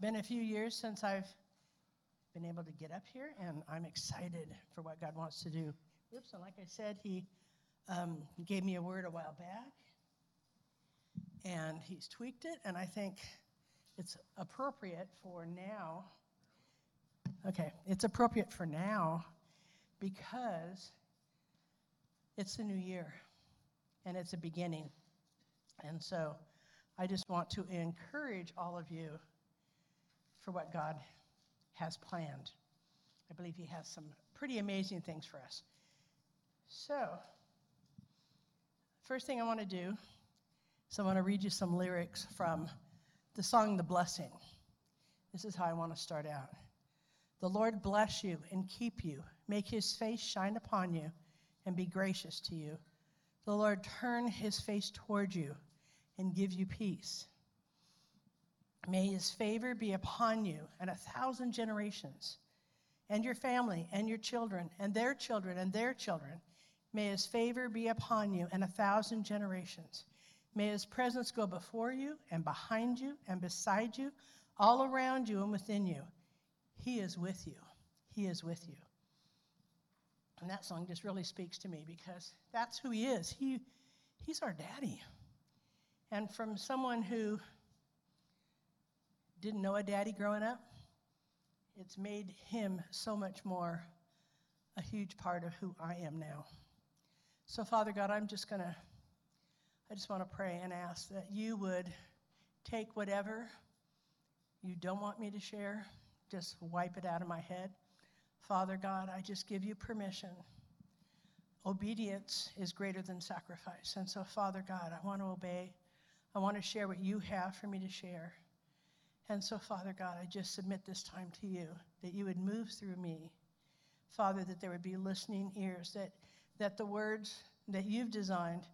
been a few years since I've been able to get up here, and I'm excited for what God wants to do. Oops, and like I said, He um, gave me a word a while back, and He's tweaked it, and I think it's appropriate for now. Okay, it's appropriate for now because it's the new year and it's a beginning. And so I just want to encourage all of you for what God has planned. I believe He has some pretty amazing things for us. So, first thing I want to do is I want to read you some lyrics from the song The Blessing. This is how I want to start out. The Lord bless you and keep you, make his face shine upon you, and be gracious to you. The Lord turn his face toward you and give you peace. May his favor be upon you and a thousand generations, and your family, and your children, and their children, and their children. May his favor be upon you and a thousand generations. May his presence go before you, and behind you, and beside you, all around you, and within you. He is with you. He is with you. And that song just really speaks to me because that's who he is. He, he's our daddy. And from someone who didn't know a daddy growing up, it's made him so much more a huge part of who I am now. So, Father God, I'm just going to, I just want to pray and ask that you would take whatever you don't want me to share, just wipe it out of my head. Father God, I just give you permission. Obedience is greater than sacrifice. And so, Father God, I want to obey. I want to share what you have for me to share. And so, Father God, I just submit this time to you that you would move through me. Father, that there would be listening ears, that, that the words that you've designed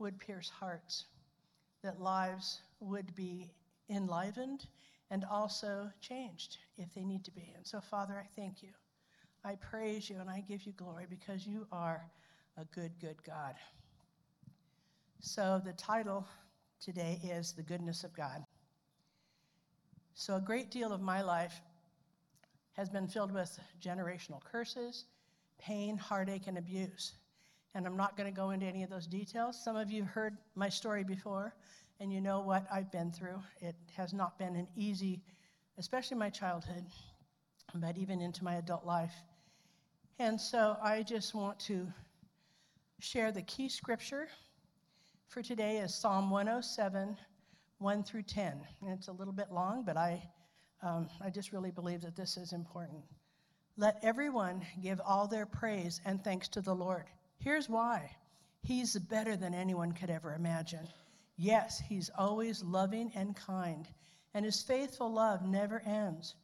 would pierce hearts, that lives would be enlivened and also changed if they need to be. And so, Father, I thank you. I praise you and I give you glory because you are a good, good God. So, the title today is The Goodness of God. So, a great deal of my life has been filled with generational curses, pain, heartache, and abuse. And I'm not going to go into any of those details. Some of you have heard my story before, and you know what I've been through. It has not been an easy, especially my childhood, but even into my adult life. And so I just want to share the key scripture for today is Psalm 107, 1 through 10. And it's a little bit long, but I, um, I just really believe that this is important. Let everyone give all their praise and thanks to the Lord. Here's why He's better than anyone could ever imagine. Yes, He's always loving and kind, and His faithful love never ends.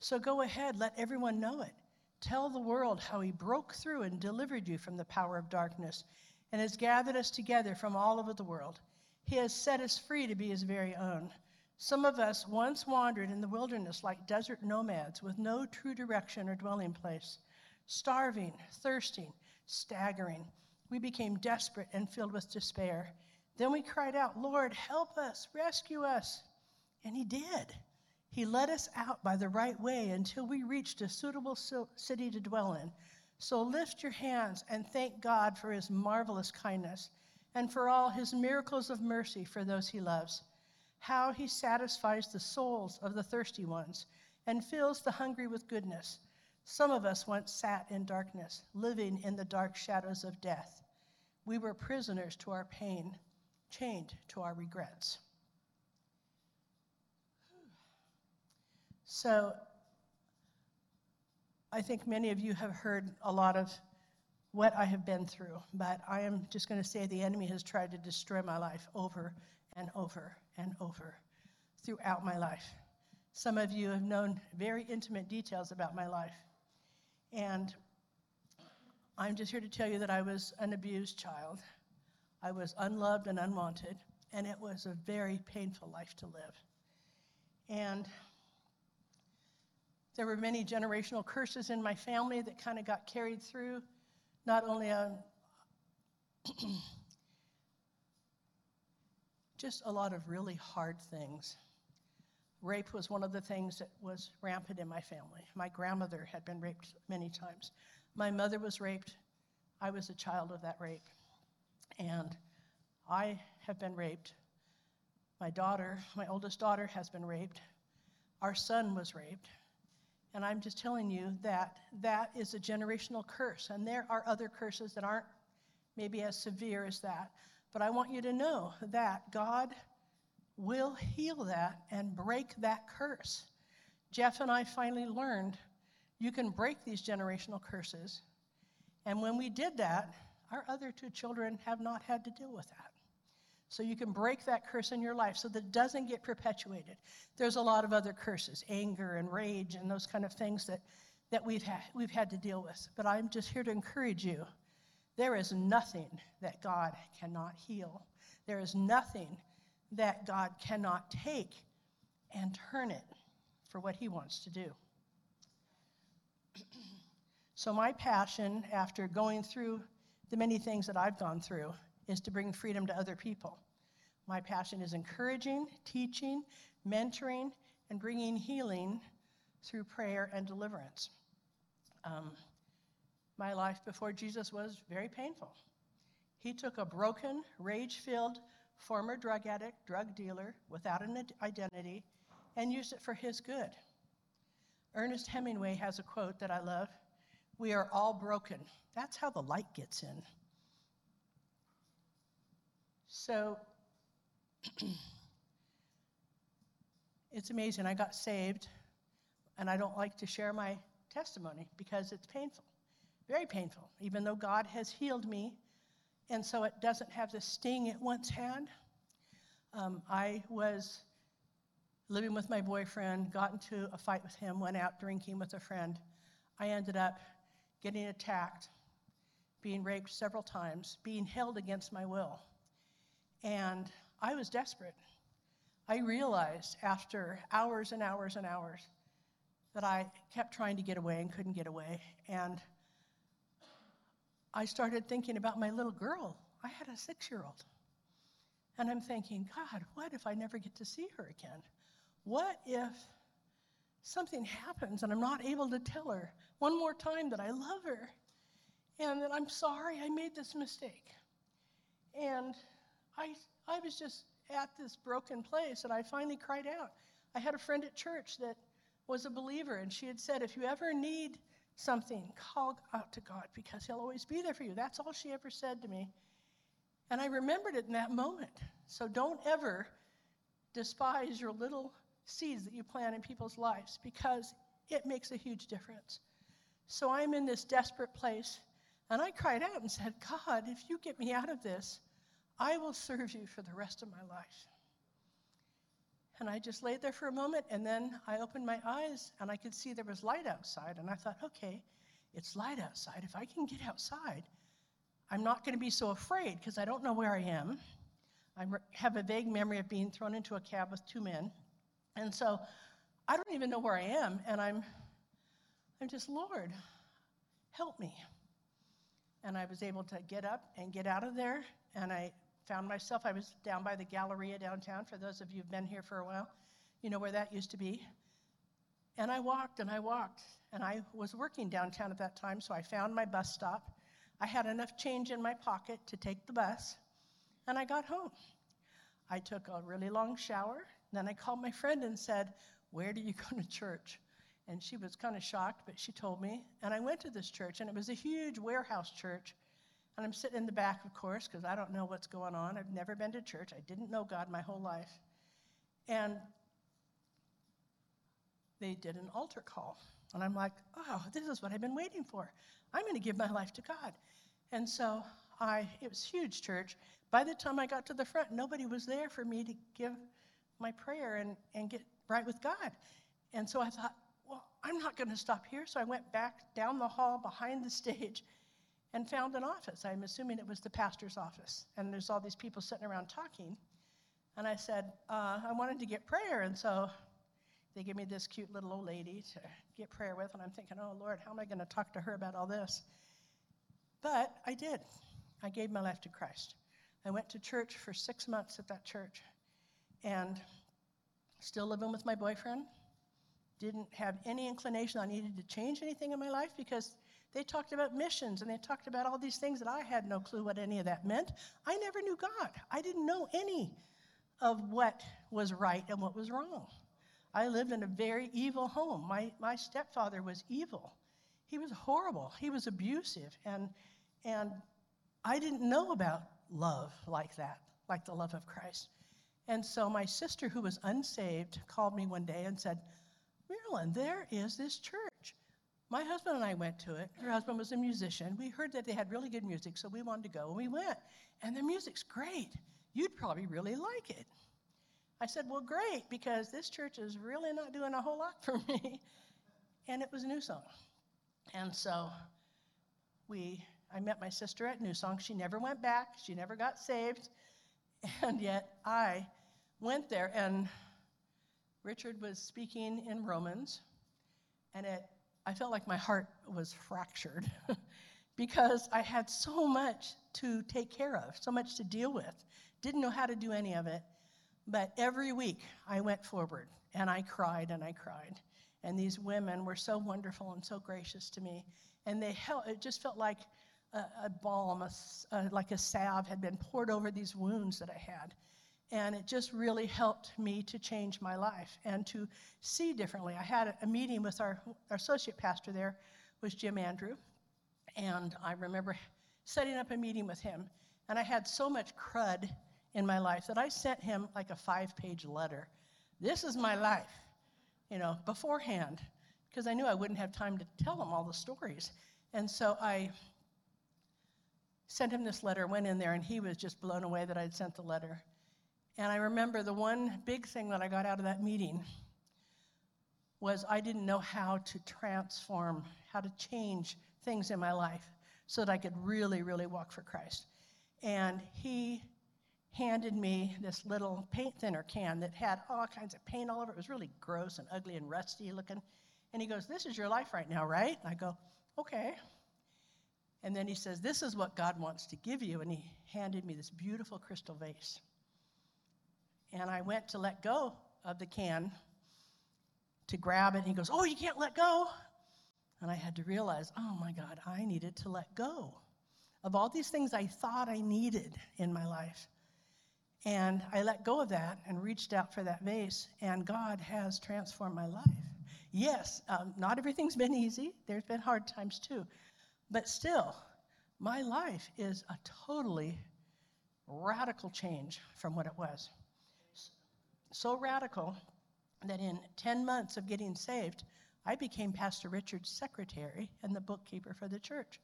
So go ahead, let everyone know it. Tell the world how he broke through and delivered you from the power of darkness and has gathered us together from all over the world. He has set us free to be his very own. Some of us once wandered in the wilderness like desert nomads with no true direction or dwelling place, starving, thirsting, staggering. We became desperate and filled with despair. Then we cried out, Lord, help us, rescue us. And he did. He led us out by the right way until we reached a suitable city to dwell in. So lift your hands and thank God for his marvelous kindness and for all his miracles of mercy for those he loves. How he satisfies the souls of the thirsty ones and fills the hungry with goodness. Some of us once sat in darkness, living in the dark shadows of death. We were prisoners to our pain, chained to our regrets. So I think many of you have heard a lot of what I have been through, but I am just going to say the enemy has tried to destroy my life over and over and over throughout my life. Some of you have known very intimate details about my life. And I'm just here to tell you that I was an abused child. I was unloved and unwanted, and it was a very painful life to live. And there were many generational curses in my family that kind of got carried through, not only on just a lot of really hard things rape was one of the things that was rampant in my family. My grandmother had been raped many times. My mother was raped. I was a child of that rape. And I have been raped. My daughter, my oldest daughter, has been raped. Our son was raped. And I'm just telling you that that is a generational curse. And there are other curses that aren't maybe as severe as that. But I want you to know that God will heal that and break that curse. Jeff and I finally learned you can break these generational curses. And when we did that, our other two children have not had to deal with that. So you can break that curse in your life so that it doesn't get perpetuated. There's a lot of other curses, anger and rage and those kind of things that, that we've, we've had to deal with. But I'm just here to encourage you. There is nothing that God cannot heal. There is nothing that God cannot take and turn it for what He wants to do. so, my passion after going through the many things that I've gone through is to bring freedom to other people. My passion is encouraging, teaching, mentoring, and bringing healing through prayer and deliverance. Um, my life before Jesus was very painful. He took a broken, rage filled, former drug addict, drug dealer without an identity, and used it for his good. Ernest Hemingway has a quote that I love We are all broken. That's how the light gets in. So it's amazing. I got saved, and I don't like to share my testimony because it's painful, very painful, even though God has healed me. And so it doesn't have the sting it once had. Um, I was living with my boyfriend, got into a fight with him, went out drinking with a friend. I ended up getting attacked, being raped several times, being held against my will. And I was desperate. I realized after hours and hours and hours that I kept trying to get away and couldn't get away. And I started thinking about my little girl. I had a six year old. And I'm thinking, God, what if I never get to see her again? What if something happens and I'm not able to tell her one more time that I love her and that I'm sorry I made this mistake? And I, I was just at this broken place and I finally cried out. I had a friend at church that was a believer and she had said, if you ever need something, call out to God because He'll always be there for you. That's all she ever said to me. And I remembered it in that moment. So don't ever despise your little seeds that you plant in people's lives because it makes a huge difference. So I'm in this desperate place and I cried out and said, God, if you get me out of this, I will serve you for the rest of my life. And I just laid there for a moment, and then I opened my eyes and I could see there was light outside. And I thought, okay, it's light outside. If I can get outside, I'm not going to be so afraid because I don't know where I am. I have a vague memory of being thrown into a cab with two men. And so I don't even know where I am. And I'm, I'm just, Lord, help me. And I was able to get up and get out of there. And I found myself, I was down by the Galleria downtown. For those of you who've been here for a while, you know where that used to be. And I walked and I walked. And I was working downtown at that time, so I found my bus stop. I had enough change in my pocket to take the bus, and I got home. I took a really long shower. Then I called my friend and said, Where do you go to church? And she was kind of shocked, but she told me. And I went to this church, and it was a huge warehouse church and I'm sitting in the back, of course, because I don't know what's going on. I've never been to church. I didn't know God my whole life. And they did an altar call. And I'm like, oh, this is what I've been waiting for. I'm going to give my life to God. And so I, it was huge church. By the time I got to the front, nobody was there for me to give my prayer and, and get right with God. And so I thought, well, I'm not going to stop here. So I went back down the hall behind the stage and found an office. I'm assuming it was the pastor's office. And there's all these people sitting around talking. And I said, uh, I wanted to get prayer. And so they gave me this cute little old lady to get prayer with. And I'm thinking, oh, Lord, how am I going to talk to her about all this? But I did. I gave my life to Christ. I went to church for six months at that church. And still living with my boyfriend. Didn't have any inclination I needed to change anything in my life because they talked about missions and they talked about all these things that I had no clue what any of that meant. I never knew God. I didn't know any of what was right and what was wrong. I lived in a very evil home. My, my stepfather was evil. He was horrible. He was abusive. And, and I didn't know about love like that, like the love of Christ. And so my sister, who was unsaved, called me one day and said, Marilyn, there is this church. My husband and I went to it. Her husband was a musician. We heard that they had really good music, so we wanted to go, and we went. And their music's great. You'd probably really like it. I said, Well, great, because this church is really not doing a whole lot for me. And it was New Song. And so we, I met my sister at New Song. She never went back, she never got saved. And yet I went there, and Richard was speaking in Romans, and it, I felt like my heart was fractured because I had so much to take care of, so much to deal with. Didn't know how to do any of it. But every week I went forward and I cried and I cried. And these women were so wonderful and so gracious to me. And they helped, it just felt like a, a balm, a, a, like a salve had been poured over these wounds that I had. And it just really helped me to change my life and to see differently. I had a, meeting with our, our associate pastor there, was Jim Andrew. And I remember setting up a meeting with him. And I had so much crud in my life that I sent him like a five page letter. This is my life, you know, beforehand, because I knew I wouldn't have time to tell him all the stories. And so I sent him this letter, went in there, and he was just blown away that I'd sent the letter. And I remember the one big thing that I got out of that meeting was I didn't know how to transform, how to change things in my life so that I could really, really walk for Christ. And he handed me this little paint thinner can that had all kinds of paint all over it. It was really gross and ugly and rusty looking. And he goes, This is your life right now, right? And I go, Okay. And then he says, This is what God wants to give you. And he handed me this beautiful crystal vase. And I went to let go of the can to grab it. And he goes, Oh, you can't let go. And I had to realize, oh my God, I needed to let go of all these things I thought I needed in my life. And I let go of that and reached out for that vase, and God has transformed my life. Yes, um, not everything's been easy, there's been hard times too. But still, my life is a totally radical change from what it was so radical that in 10 months of getting saved, I became Pastor Richard's secretary and the bookkeeper for the church.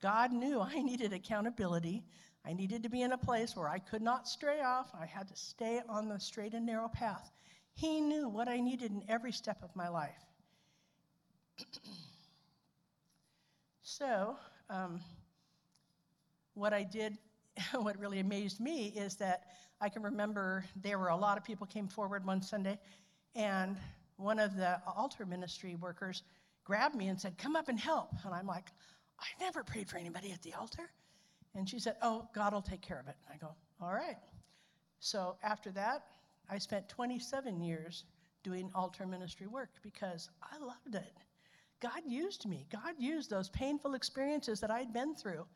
God knew I needed accountability. I needed to be in a place where I could not stray off. I had to stay on the straight and narrow path. He knew what I needed in every step of my life. so, um, what I did, what really amazed me is that I can remember there were a lot of people came forward one Sunday, and one of the altar ministry workers grabbed me and said, Come up and help. And I'm like, I've never prayed for anybody at the altar. And she said, Oh, God will take care of it. And I go, All right. So after that, I spent 27 years doing altar ministry work because I loved it. God used me. God used those painful experiences that I'd been through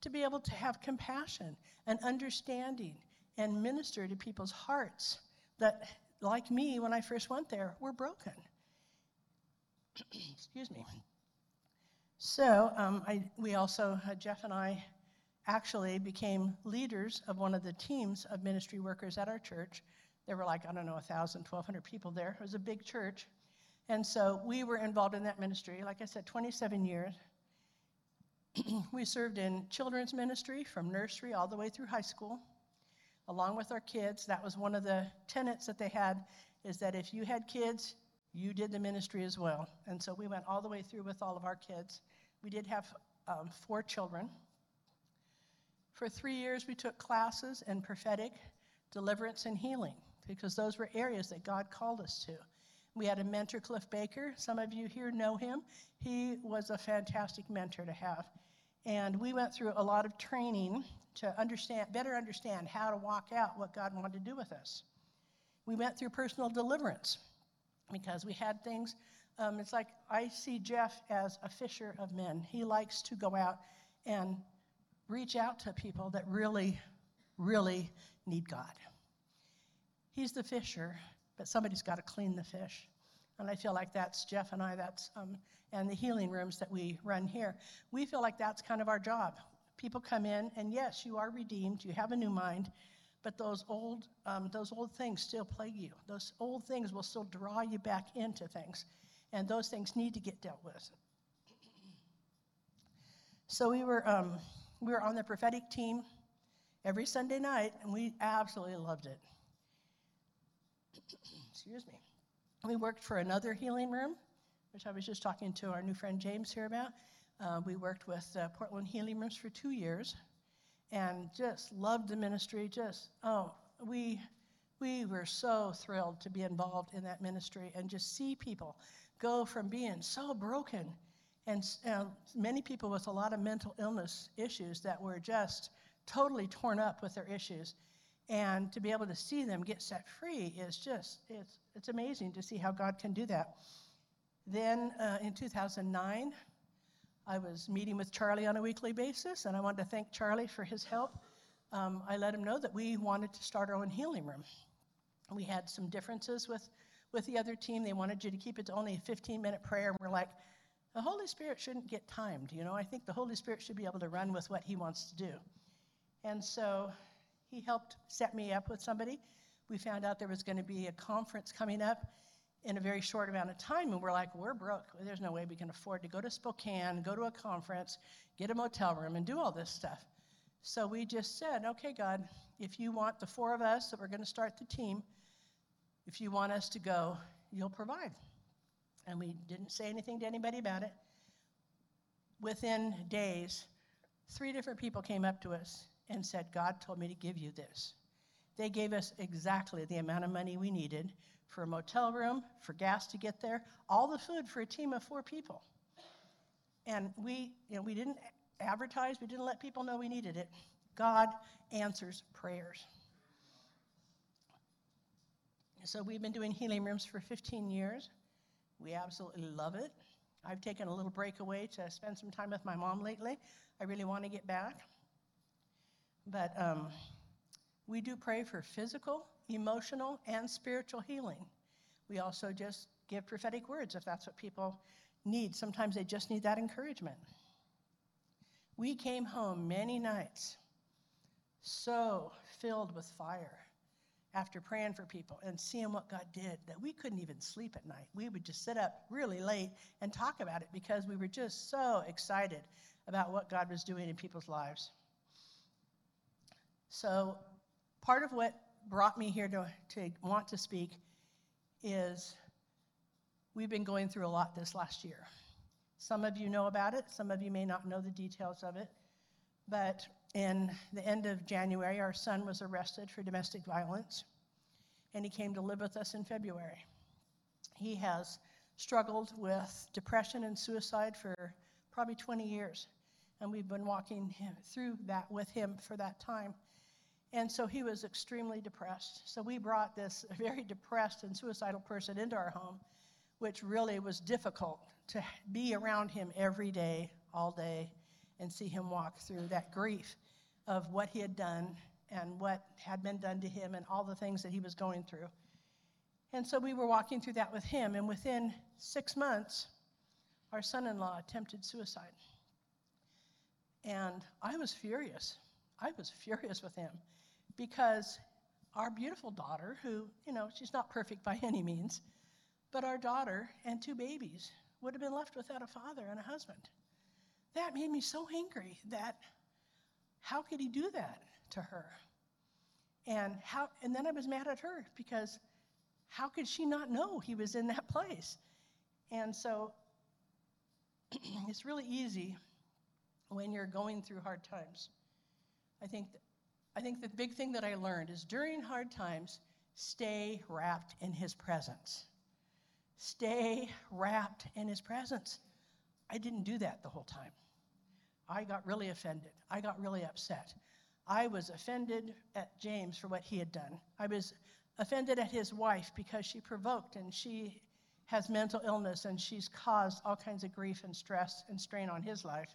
to be able to have compassion and understanding and minister to people's hearts that, like me when I first went there, were broken. Excuse me. So um, I, we also, uh, Jeff and I, actually became leaders of one of the teams of ministry workers at our church. There were like, I don't know, 1,000, 1,200 people there. It was a big church. And so we were involved in that ministry, like I said, 27 years. we served in children's ministry from nursery all the way through high school along with our kids. That was one of the tenets that they had is that if you had kids, you did the ministry as well. And so we went all the way through with all of our kids. We did have um, four children. For three years, we took classes in prophetic deliverance and healing because those were areas that God called us to. We had a mentor, Cliff Baker. Some of you here know him. He was a fantastic mentor to have. And we went through a lot of training to understand, better understand how to walk out what God wanted to do with us. we went through personal deliverance because we had things. Um, it's like I see Jeff as a fisher of men. He likes to go out and reach out to people that really, really need God. He's the fisher, but somebody's got to clean the fish. And I feel like that's Jeff and I, that's, um, and the healing rooms that we run here. We feel like that's kind of our job. People come in, and yes, you are redeemed, you have a new mind, but those old, um, those old things still plague you. Those old things will still draw you back into things, and those things need to get dealt with. So we were, um, we were on the prophetic team every Sunday night, and we absolutely loved it. Excuse me. We worked for another healing room, which I was just talking to our new friend James here about. Uh, we worked with uh, Portland Healing Rooms for two years and just loved the ministry. Just, oh, we, we were so thrilled to be involved in that ministry and just see people go from being so broken and uh, many people with a lot of mental illness issues that were just totally torn up with their issues and to be able to see them get set free is just it's, it's amazing to see how god can do that then uh, in 2009 i was meeting with charlie on a weekly basis and i wanted to thank charlie for his help. Um, i let him know that we wanted to start our own healing room. We had some differences with with the other team. They wanted you to keep it to only a 15 minute prayer and we're like the holy spirit shouldn't get timed you know? I think the holy spirit should be able to run with what he wants to do. And so he helped set me up with somebody. We found out there was going to be a conference coming up in a very short amount of time, and we're like, we're broke. There's no way we can afford to go to Spokane, go to a conference, get a motel room, and do all this stuff. So we just said, okay, God, if you want the four of us that we're going to start the team, if you want us to go, you'll provide. And we didn't say anything to anybody about it. Within days, three different people came up to us and said, God told me to give you this. They gave us exactly the amount of money we needed for a motel room, for gas to get there, all the food for a team of four people. And we, you know, we didn't advertise, we didn't let people know we needed it. God answers prayers. So we've been doing healing rooms for 15 years. We absolutely love it. I've taken a little break away to spend some time with my mom lately. I really want to get back. But um, we do pray for physical, emotional, and spiritual healing. We also just give prophetic words if that's what people need. Sometimes they just need that encouragement. We came home many nights so filled with fire after praying for people and seeing what God did that we couldn't even sleep at night. We would just sit up really late and talk about it because we were just so excited about what God was doing in people's lives. So, part of what brought me here to, to want to speak is we've been going through a lot this last year. Some of you know about it, some of you may not know the details of it. But in the end of January, our son was arrested for domestic violence, and he came to live with us in February. He has struggled with depression and suicide for probably 20 years, and we've been walking through that with him for that time. And so he was extremely depressed. So we brought this very depressed and suicidal person into our home, which really was difficult to be around him every day, all day, and see him walk through that grief of what he had done and what had been done to him and all the things that he was going through. And so we were walking through that with him, and within six months, our son in law attempted suicide. And I was furious. I was furious with him because our beautiful daughter, who, you know, she's not perfect by any means, but our daughter and two babies would have been left without a father and a husband. That made me so angry that how could he do that to her? And how and then I was mad at her because how could she not know he was in that place? And so it's really easy when you're going through hard times. I think I think the big thing that I learned is during hard times, stay wrapped in his presence. Stay wrapped in his presence. I didn't do that the whole time. I got really offended. I got really upset. I was offended at James for what he had done. I was offended at his wife because she provoked and she has mental illness and she's caused all kinds of grief and stress and strain on his life.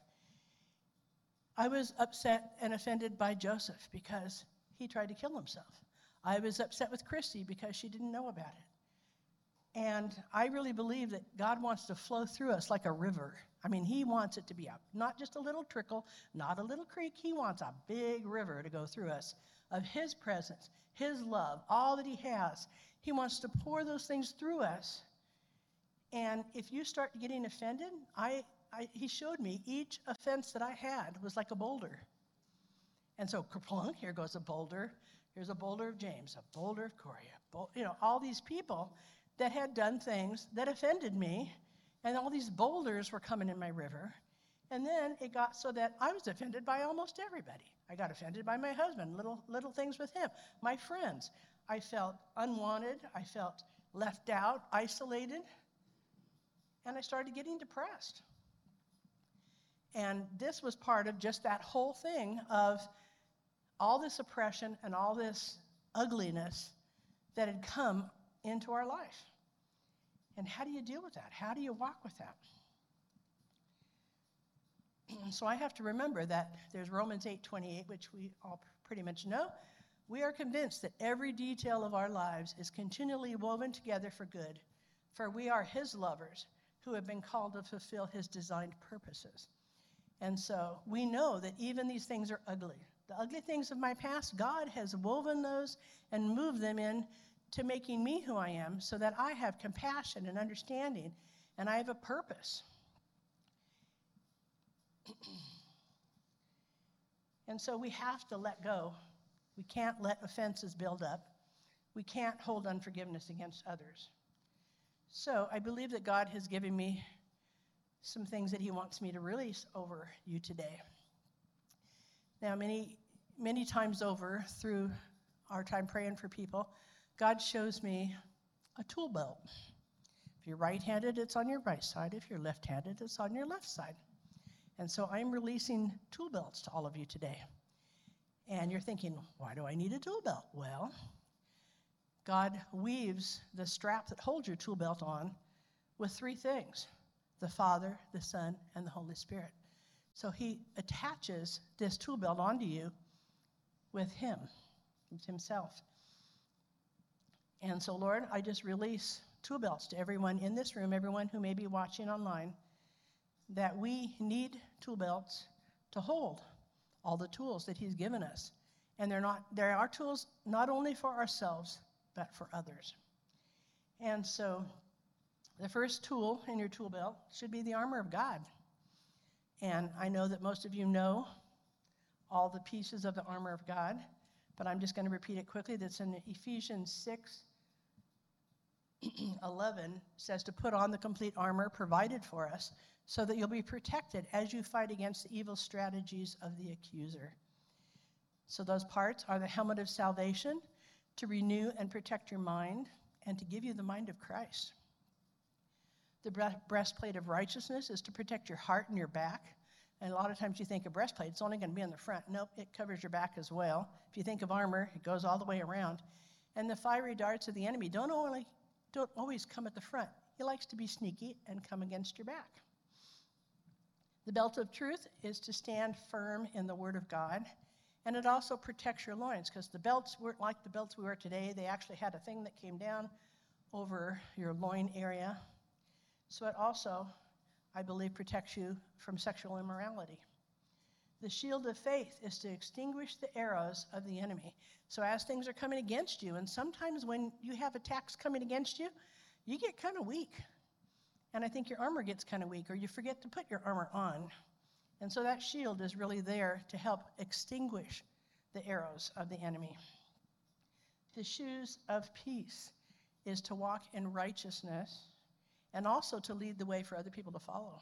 I was upset and offended by Joseph because he tried to kill himself. I was upset with Christy because she didn't know about it. And I really believe that God wants to flow through us like a river. I mean, He wants it to be a, not just a little trickle, not a little creek. He wants a big river to go through us of His presence, His love, all that He has. He wants to pour those things through us. And if you start getting offended, I, I, He showed me each offense that I had was like a boulder. And so, kerplunk, here goes a boulder. Here's a boulder of James, a boulder of Corey, you know, all these people that had done things that offended me, and all these boulders were coming in my river. And then it got so that I was offended by almost everybody. I got offended by my husband, little little things with him, my friends. I felt unwanted, I felt left out, isolated, and I started getting depressed. And this was part of just that whole thing of all this oppression and all this ugliness that had come into our life. And how do you deal with that? How do you walk with that? so I have to remember that there's Romans 8:28 which we all pretty much know. We are convinced that every detail of our lives is continually woven together for good, for we are his lovers who have been called to fulfill his designed purposes. And so we know that even these things are ugly. The ugly things of my past, God has woven those and moved them in to making me who I am so that I have compassion and understanding and I have a purpose. and so we have to let go. We can't let offenses build up. We can't hold unforgiveness against others. So I believe that God has given me some things that He wants me to release over you today. Now, many, many times over through our time praying for people, God shows me a tool belt. If you're right handed, it's on your right side. If you're left handed, it's on your left side. And so I'm releasing tool belts to all of you today. And you're thinking, why do I need a tool belt? Well, God weaves the strap that holds your tool belt on with three things the Father, the Son, and the Holy Spirit. So he attaches this tool belt onto you with him, with himself. And so, Lord, I just release tool belts to everyone in this room, everyone who may be watching online, that we need tool belts to hold all the tools that he's given us. And they're not, they are tools not only for ourselves, but for others. And so the first tool in your tool belt should be the armor of God. And I know that most of you know all the pieces of the armor of God, but I'm just going to repeat it quickly. That's in Ephesians 6 11 says to put on the complete armor provided for us so that you'll be protected as you fight against the evil strategies of the accuser. So, those parts are the helmet of salvation to renew and protect your mind and to give you the mind of Christ. The breastplate of righteousness is to protect your heart and your back. And a lot of times you think a breastplate, it's only going to be in the front. Nope, it covers your back as well. If you think of armor, it goes all the way around. And the fiery darts of the enemy don't only don't always come at the front. He likes to be sneaky and come against your back. The belt of truth is to stand firm in the word of God. And it also protects your loins because the belts weren't like the belts we wear today. They actually had a thing that came down over your loin area. So it also, I believe, protects you from sexual immorality. The shield of faith is to extinguish the arrows of the enemy. So, as things are coming against you, and sometimes when you have attacks coming against you, you get kind of weak. And I think your armor gets kind of weak, or you forget to put your armor on. And so that shield is really there to help extinguish the arrows of the enemy. The shoes of peace is to walk in righteousness and also to lead the way for other people to follow.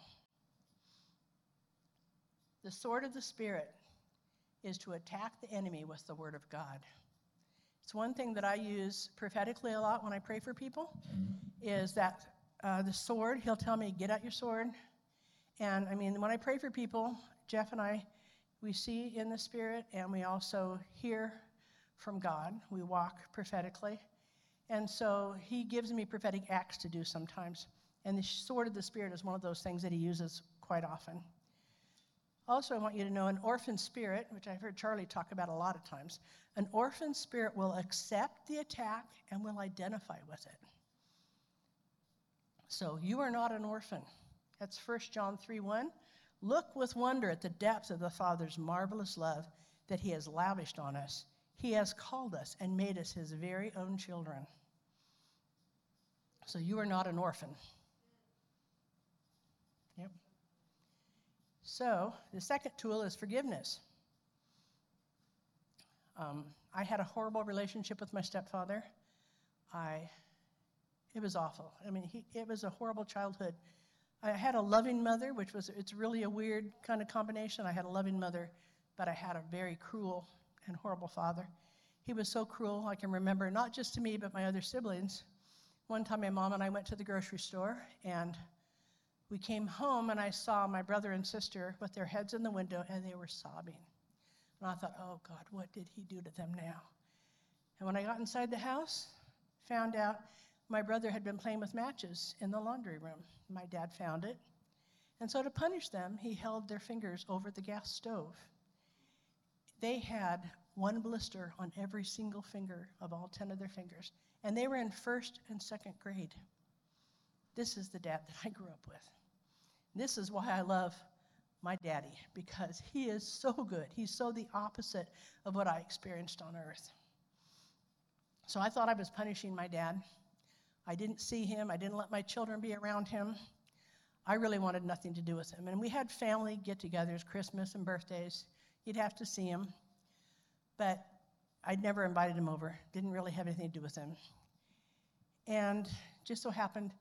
The sword of the Spirit is to attack the enemy with the Word of God. It's one thing that I use prophetically a lot when I pray for people, is that uh, the sword, he'll tell me, get out your sword. And I mean, when I pray for people, Jeff and I, we see in the Spirit and we also hear from God. We walk prophetically. And so he gives me prophetic acts to do sometimes. And the sword of the Spirit is one of those things that he uses quite often. Also, I want you to know an orphan spirit, which I've heard Charlie talk about a lot of times, an orphan spirit will accept the attack and will identify with it. So you are not an orphan. That's 1 John 3 1. Look with wonder at the depth of the Father's marvelous love that he has lavished on us. He has called us and made us his very own children. So you are not an orphan. So the second tool is forgiveness. Um, I had a horrible relationship with my stepfather. I, it was awful. I mean, he, it was a horrible childhood. I had a loving mother, which was, it's really a weird kind of combination. I had a loving mother, but I had a very cruel and horrible father. He was so cruel, I can remember, not just to me, but my other siblings. One time, my mom and I went to the grocery store, and we came home, and I saw my brother and sister with their heads in the window, and they were sobbing. And I thought, oh God, what did he do to them now? And when I got inside the house, found out my brother had been playing with matches in the laundry room. My dad found it. And so, to punish them, he held their fingers over the gas stove. They had one blister on every single finger of all 10 of their fingers. And they were in first and second grade. This is the dad that I grew up with. This is why I love my daddy, because he is so good. He's so the opposite of what I experienced on earth. So I thought I was punishing my dad. I didn't see him, I didn't let my children be around him. I really wanted nothing to do with him. And we had family get togethers, Christmas and birthdays. You'd have to see him. But I'd never invited him over, didn't really have anything to do with him. And just so happened,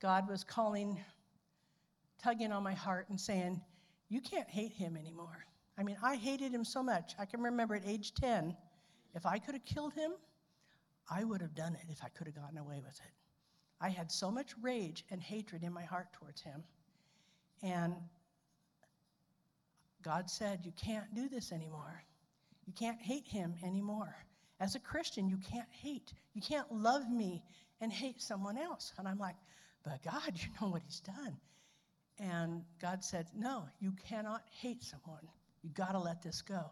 God was calling, tugging on my heart and saying, You can't hate him anymore. I mean, I hated him so much. I can remember at age 10, if I could have killed him, I would have done it if I could have gotten away with it. I had so much rage and hatred in my heart towards him. And God said, You can't do this anymore. You can't hate him anymore. As a Christian, you can't hate. You can't love me and hate someone else. And I'm like, But God, you know what he's done. And God said, No, you cannot hate someone. You got to let this go.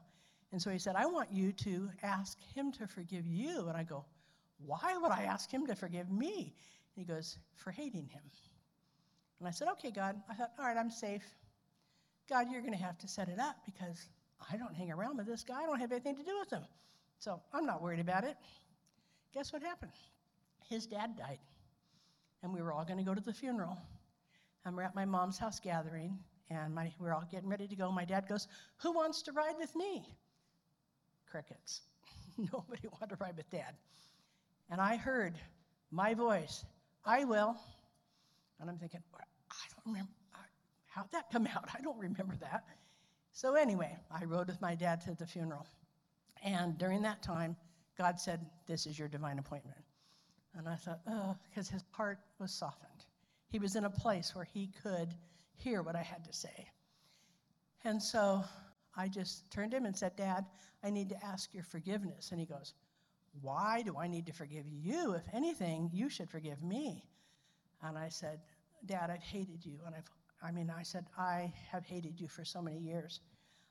And so he said, I want you to ask him to forgive you. And I go, Why would I ask him to forgive me? And he goes, For hating him. And I said, Okay, God. I thought, All right, I'm safe. God, you're going to have to set it up because I don't hang around with this guy. I don't have anything to do with him. So I'm not worried about it. Guess what happened? His dad died. And we were all going to go to the funeral. And we're at my mom's house gathering. And my, we're all getting ready to go. My dad goes, Who wants to ride with me? Crickets. Nobody wanted to ride with dad. And I heard my voice, I will. And I'm thinking, I don't remember. How'd that come out? I don't remember that. So, anyway, I rode with my dad to the funeral. And during that time, God said, This is your divine appointment. And I thought, oh, because his heart was softened. He was in a place where he could hear what I had to say. And so I just turned to him and said, Dad, I need to ask your forgiveness. And he goes, Why do I need to forgive you? If anything, you should forgive me. And I said, Dad, I've hated you. And I've, I mean, I said, I have hated you for so many years.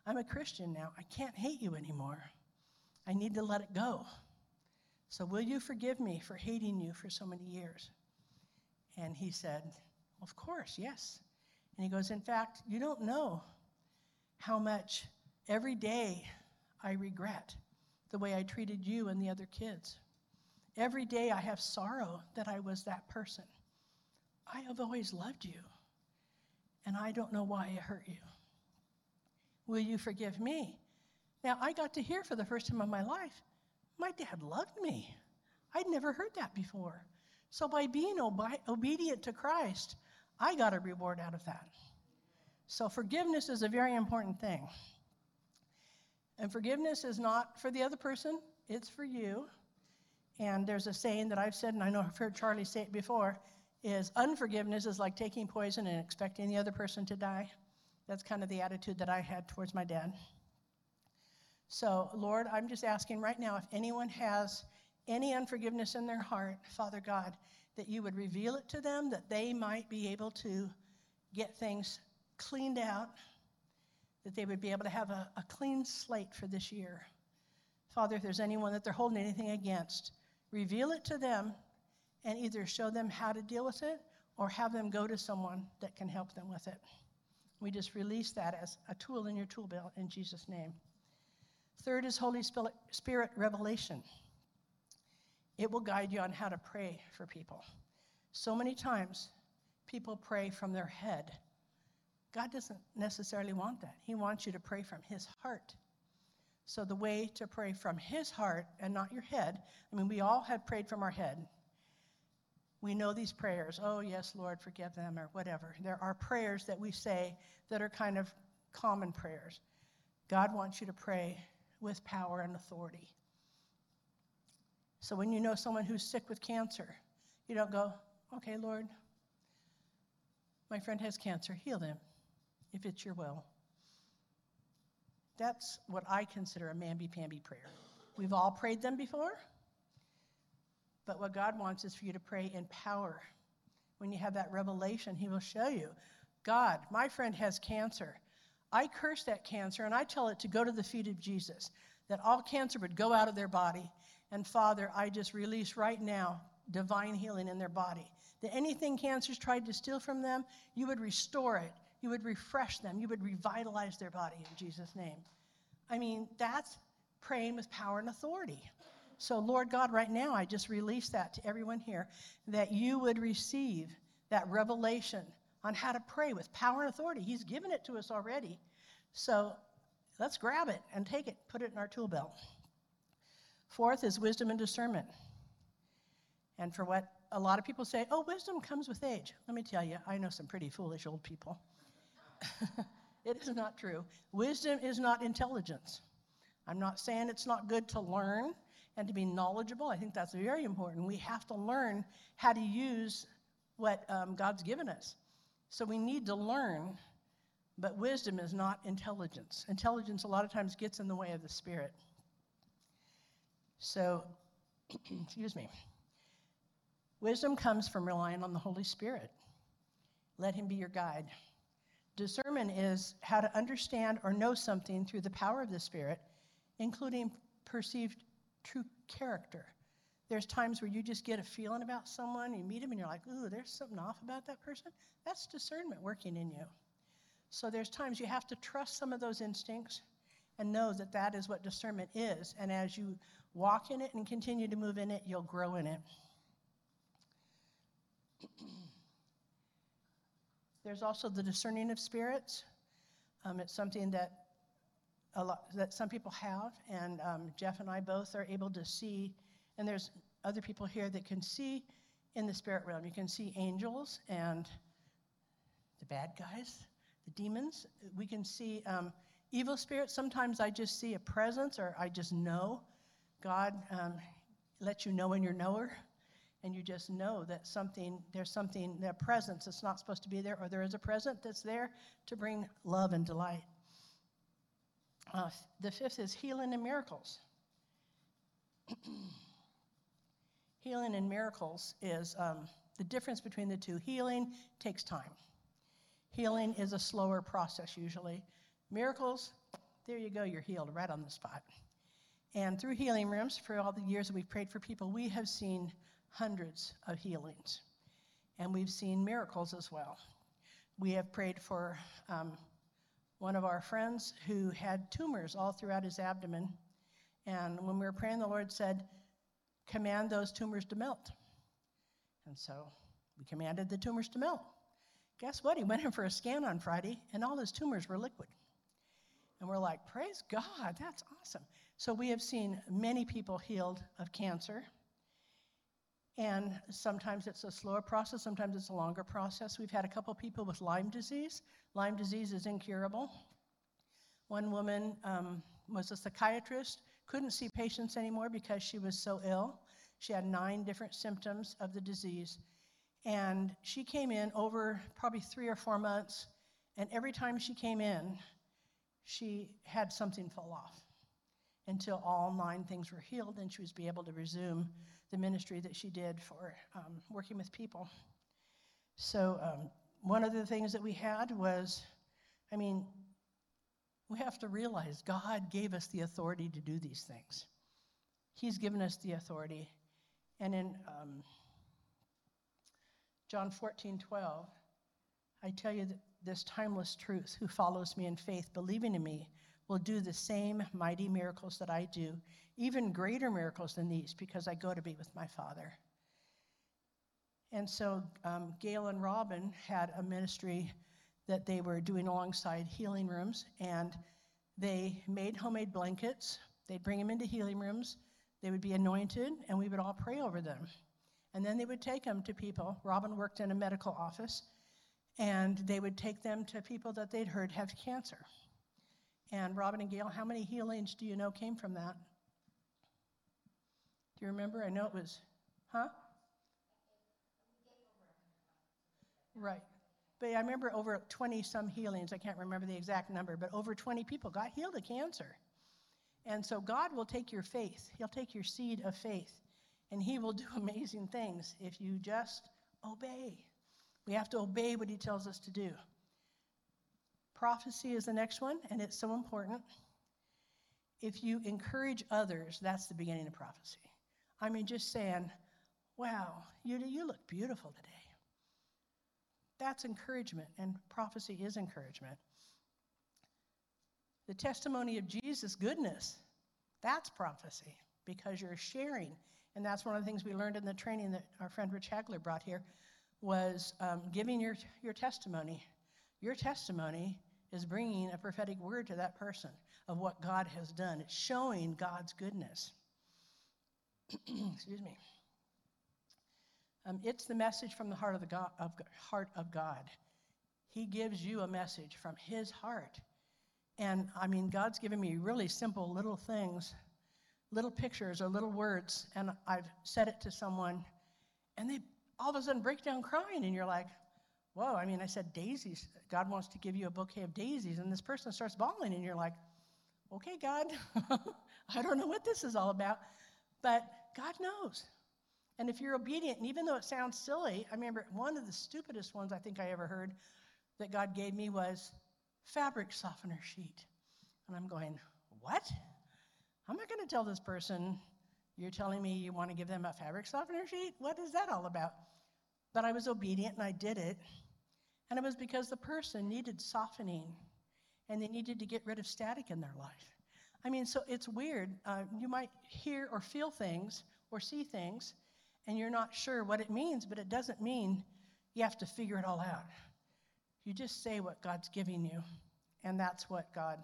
I'm a Christian now. I can't hate you anymore. I need to let it go. So, will you forgive me for hating you for so many years? And he said, Of course, yes. And he goes, In fact, you don't know how much every day I regret the way I treated you and the other kids. Every day I have sorrow that I was that person. I have always loved you, and I don't know why I hurt you. Will you forgive me? Now, I got to hear for the first time in my life, my dad loved me. I'd never heard that before. So, by being obe- obedient to Christ, I got a reward out of that. So, forgiveness is a very important thing. And forgiveness is not for the other person, it's for you. And there's a saying that I've said, and I know I've heard Charlie say it before, is unforgiveness is like taking poison and expecting the other person to die. That's kind of the attitude that I had towards my dad. So, Lord, I'm just asking right now if anyone has any unforgiveness in their heart, Father God, that you would reveal it to them, that they might be able to get things cleaned out, that they would be able to have a, a clean slate for this year. Father, if there's anyone that they're holding anything against, reveal it to them and either show them how to deal with it or have them go to someone that can help them with it. We just release that as a tool in your tool belt in Jesus' name. Third is Holy Spirit revelation. It will guide you on how to pray for people. So many times, people pray from their head. God doesn't necessarily want that. He wants you to pray from His heart. So, the way to pray from His heart and not your head, I mean, we all have prayed from our head. We know these prayers. Oh, yes, Lord, forgive them, or whatever. There are prayers that we say that are kind of common prayers. God wants you to pray with power and authority. So when you know someone who's sick with cancer, you don't go, okay, Lord, my friend has cancer, heal them if it's your will. That's what I consider a mamby-pamby prayer. We've all prayed them before, but what God wants is for you to pray in power. When you have that revelation, He will show you God, my friend has cancer. I curse that cancer and I tell it to go to the feet of Jesus, that all cancer would go out of their body. And Father, I just release right now divine healing in their body. That anything cancer's tried to steal from them, you would restore it. You would refresh them. You would revitalize their body in Jesus' name. I mean, that's praying with power and authority. So, Lord God, right now, I just release that to everyone here that you would receive that revelation on how to pray with power and authority. He's given it to us already. So let's grab it and take it, put it in our tool belt. Fourth is wisdom and discernment. And for what a lot of people say, oh, wisdom comes with age. Let me tell you, I know some pretty foolish old people. it is not true. Wisdom is not intelligence. I'm not saying it's not good to learn and to be knowledgeable. I think that's very important. We have to learn how to use what um, God's given us. So we need to learn, but wisdom is not intelligence. Intelligence, a lot of times, gets in the way of the Spirit. So, excuse me. Wisdom comes from relying on the Holy Spirit. Let Him be your guide. Discernment is how to understand or know something through the power of the Spirit, including perceived true character. There's times where you just get a feeling about someone, you meet them, and you're like, ooh, there's something off about that person. That's discernment working in you. So there's times you have to trust some of those instincts and know that that is what discernment is. And as you walk in it and continue to move in it, you'll grow in it. There's also the discerning of spirits. Um, it's something that a lot that some people have, and um, Jeff and I both are able to see and there's other people here that can see in the spirit realm. You can see angels and the bad guys, the demons. We can see um, evil spirits. Sometimes I just see a presence or I just know. God um, lets you know when you're knower. And you just know that something, there's something, a presence that's not supposed to be there, or there is a present that's there to bring love and delight. Uh, the fifth is healing and miracles. healing and miracles is um, the difference between the two. Healing takes time. Healing is a slower process usually. Miracles, there you go, you're healed right on the spot. And through healing rooms, for all the years that we've prayed for people, we have seen hundreds of healings. And we've seen miracles as well. We have prayed for um, one of our friends who had tumors all throughout his abdomen. And when we were praying, the Lord said, command those tumors to melt. And so we commanded the tumors to melt. Guess what? He went in for a scan on Friday, and all his tumors were liquid. And we're like, praise God, that's awesome. So we have seen many people healed of cancer. And sometimes it's a slower process, sometimes it's a longer process. We've had a couple people with Lyme disease. Lyme disease is incurable. One woman um, was a psychiatrist couldn't see patients anymore because she was so ill. She had nine different symptoms of the disease. And she came in over probably three or four months, and every time she came in, she had something fall off. until all nine things were healed, and she was be able to resume the ministry that she did for um, working with people. So um, one of the things that we had was, I mean, we have to realize God gave us the authority to do these things. He's given us the authority. And in um, John 14, 12, I tell you that this timeless truth who follows me in faith, believing in me, will do the same mighty miracles that I do, even greater miracles than these, because I go to be with my Father. And so um, Gail and Robin had a ministry that they were doing alongside healing rooms, and they made homemade blankets. They'd bring them into healing rooms. They would be anointed, and we would all pray over them. And then they would take them to people. Robin worked in a medical office, and they would take them to people that they'd heard have cancer. And Robin and Gail, how many healings do you know came from that? Do you remember? I know it was, huh? Right. But I remember over 20 some healings. I can't remember the exact number, but over 20 people got healed of cancer. And so God will take your faith, He'll take your seed of faith, and He will do amazing things if you just obey. We have to obey what He tells us to do. Prophecy is the next one, and it's so important. If you encourage others, that's the beginning of prophecy. I mean, just saying, wow, you, you look beautiful today. That's encouragement, and prophecy is encouragement. The testimony of Jesus' goodness, that's prophecy because you're sharing. And that's one of the things we learned in the training that our friend Rich Hagler brought here was um, giving your, your testimony. Your testimony is bringing a prophetic word to that person of what God has done. It's showing God's goodness. Excuse me. Um, it's the message from the heart of, the God, of, heart of God. He gives you a message from His heart. And I mean, God's given me really simple little things, little pictures or little words, and I've said it to someone, and they all of a sudden break down crying, and you're like, whoa, I mean, I said daisies. God wants to give you a bouquet of daisies, and this person starts bawling, and you're like, okay, God, I don't know what this is all about, but God knows. And if you're obedient, and even though it sounds silly, I remember one of the stupidest ones I think I ever heard that God gave me was fabric softener sheet. And I'm going, what? I'm not going to tell this person, you're telling me you want to give them a fabric softener sheet? What is that all about? But I was obedient and I did it. And it was because the person needed softening and they needed to get rid of static in their life. I mean, so it's weird. Uh, you might hear or feel things or see things, and you're not sure what it means, but it doesn't mean you have to figure it all out. You just say what God's giving you, and that's what God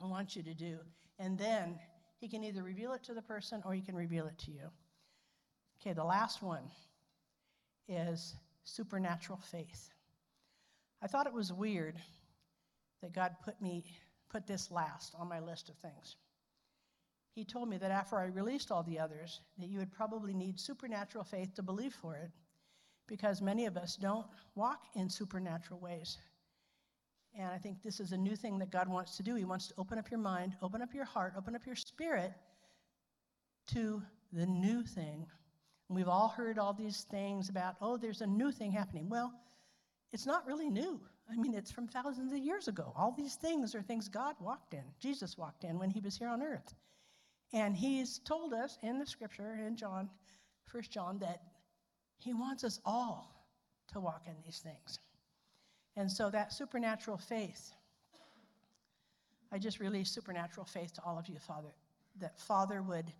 wants you to do. And then He can either reveal it to the person or He can reveal it to you. Okay, the last one is supernatural faith. I thought it was weird that God put me put this last on my list of things he told me that after I released all the others, that you would probably need supernatural faith to believe for it, because many of us don't walk in supernatural ways. And I think this is a new thing that God wants to do. He wants to open up your mind, open up your heart, open up your spirit to the new thing. We've all heard all these things about, oh, there's a new thing happening. Well, it's not really new. I mean, it's from thousands of years ago. All these things are things God walked in, Jesus walked in when he was here on earth. And he's told us in the scripture in John, First John, that he wants us all to walk in these things. And so that supernatural faith, I just release supernatural faith to all of you, Father, that Father would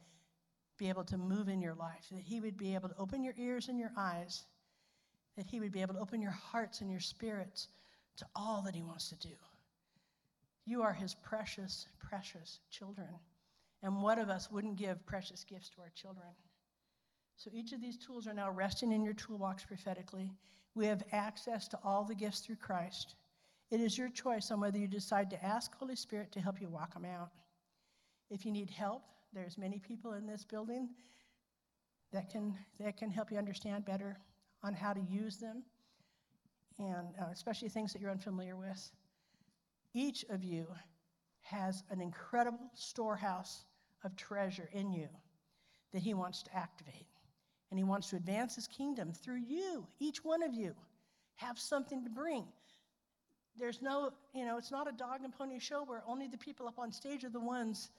be able to move in your life, that He would be able to open your ears and your eyes, that He would be able to open your hearts and your spirits to all that He wants to do. You are His precious, precious children. And what of us wouldn't give precious gifts to our children? So each of these tools are now resting in your toolbox prophetically. We have access to all the gifts through Christ. It is your choice on whether you decide to ask Holy Spirit to help you walk them out. If you need help, there's many people in this building that can, that can help you understand better on how to use them, and uh, especially things that you're unfamiliar with. Each of you has an incredible storehouse of treasure in you that He wants to activate. And He wants to advance His kingdom through you, each one of you. Have something to bring. There's no, you know, it's not a dog and pony show where only the people up on stage are the ones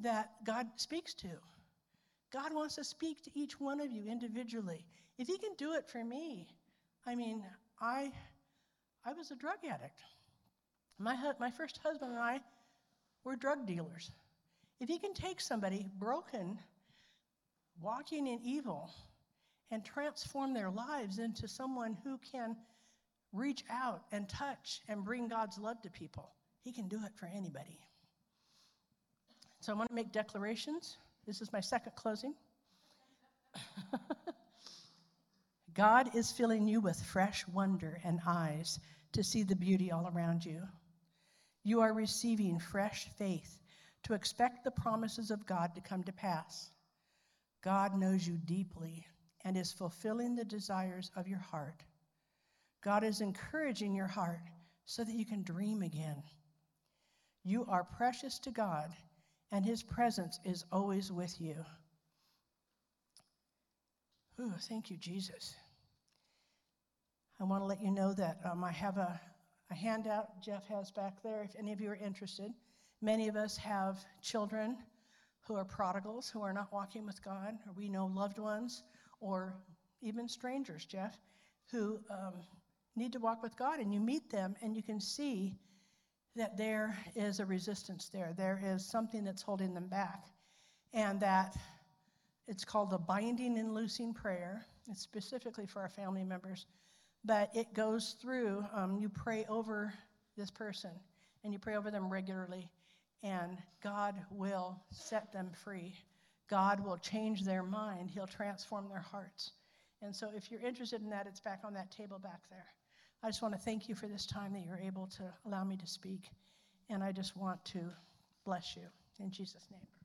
that God speaks to. God wants to speak to each one of you individually. If He can do it for me, I mean, I, I was a drug addict. My, my first husband and I were drug dealers. If He can take somebody broken, walking in evil, and transform their lives into someone who can reach out and touch and bring God's love to people, He can do it for anybody. So I want to make declarations. This is my second closing. God is filling you with fresh wonder and eyes to see the beauty all around you. You are receiving fresh faith to expect the promises of God to come to pass. God knows you deeply and is fulfilling the desires of your heart. God is encouraging your heart so that you can dream again. You are precious to God, and His presence is always with you. Ooh, thank you, Jesus. I want to let you know that um, I have a, a handout Jeff has back there if any of you are interested. Many of us have children who are prodigals, who are not walking with God, or we know loved ones, or even strangers, Jeff, who um, need to walk with God. And you meet them and you can see that there is a resistance there. There is something that's holding them back. And that it's called a binding and loosing prayer. It's specifically for our family members. But it goes through, um, you pray over this person and you pray over them regularly, and God will set them free. God will change their mind, He'll transform their hearts. And so, if you're interested in that, it's back on that table back there. I just want to thank you for this time that you're able to allow me to speak. And I just want to bless you in Jesus' name.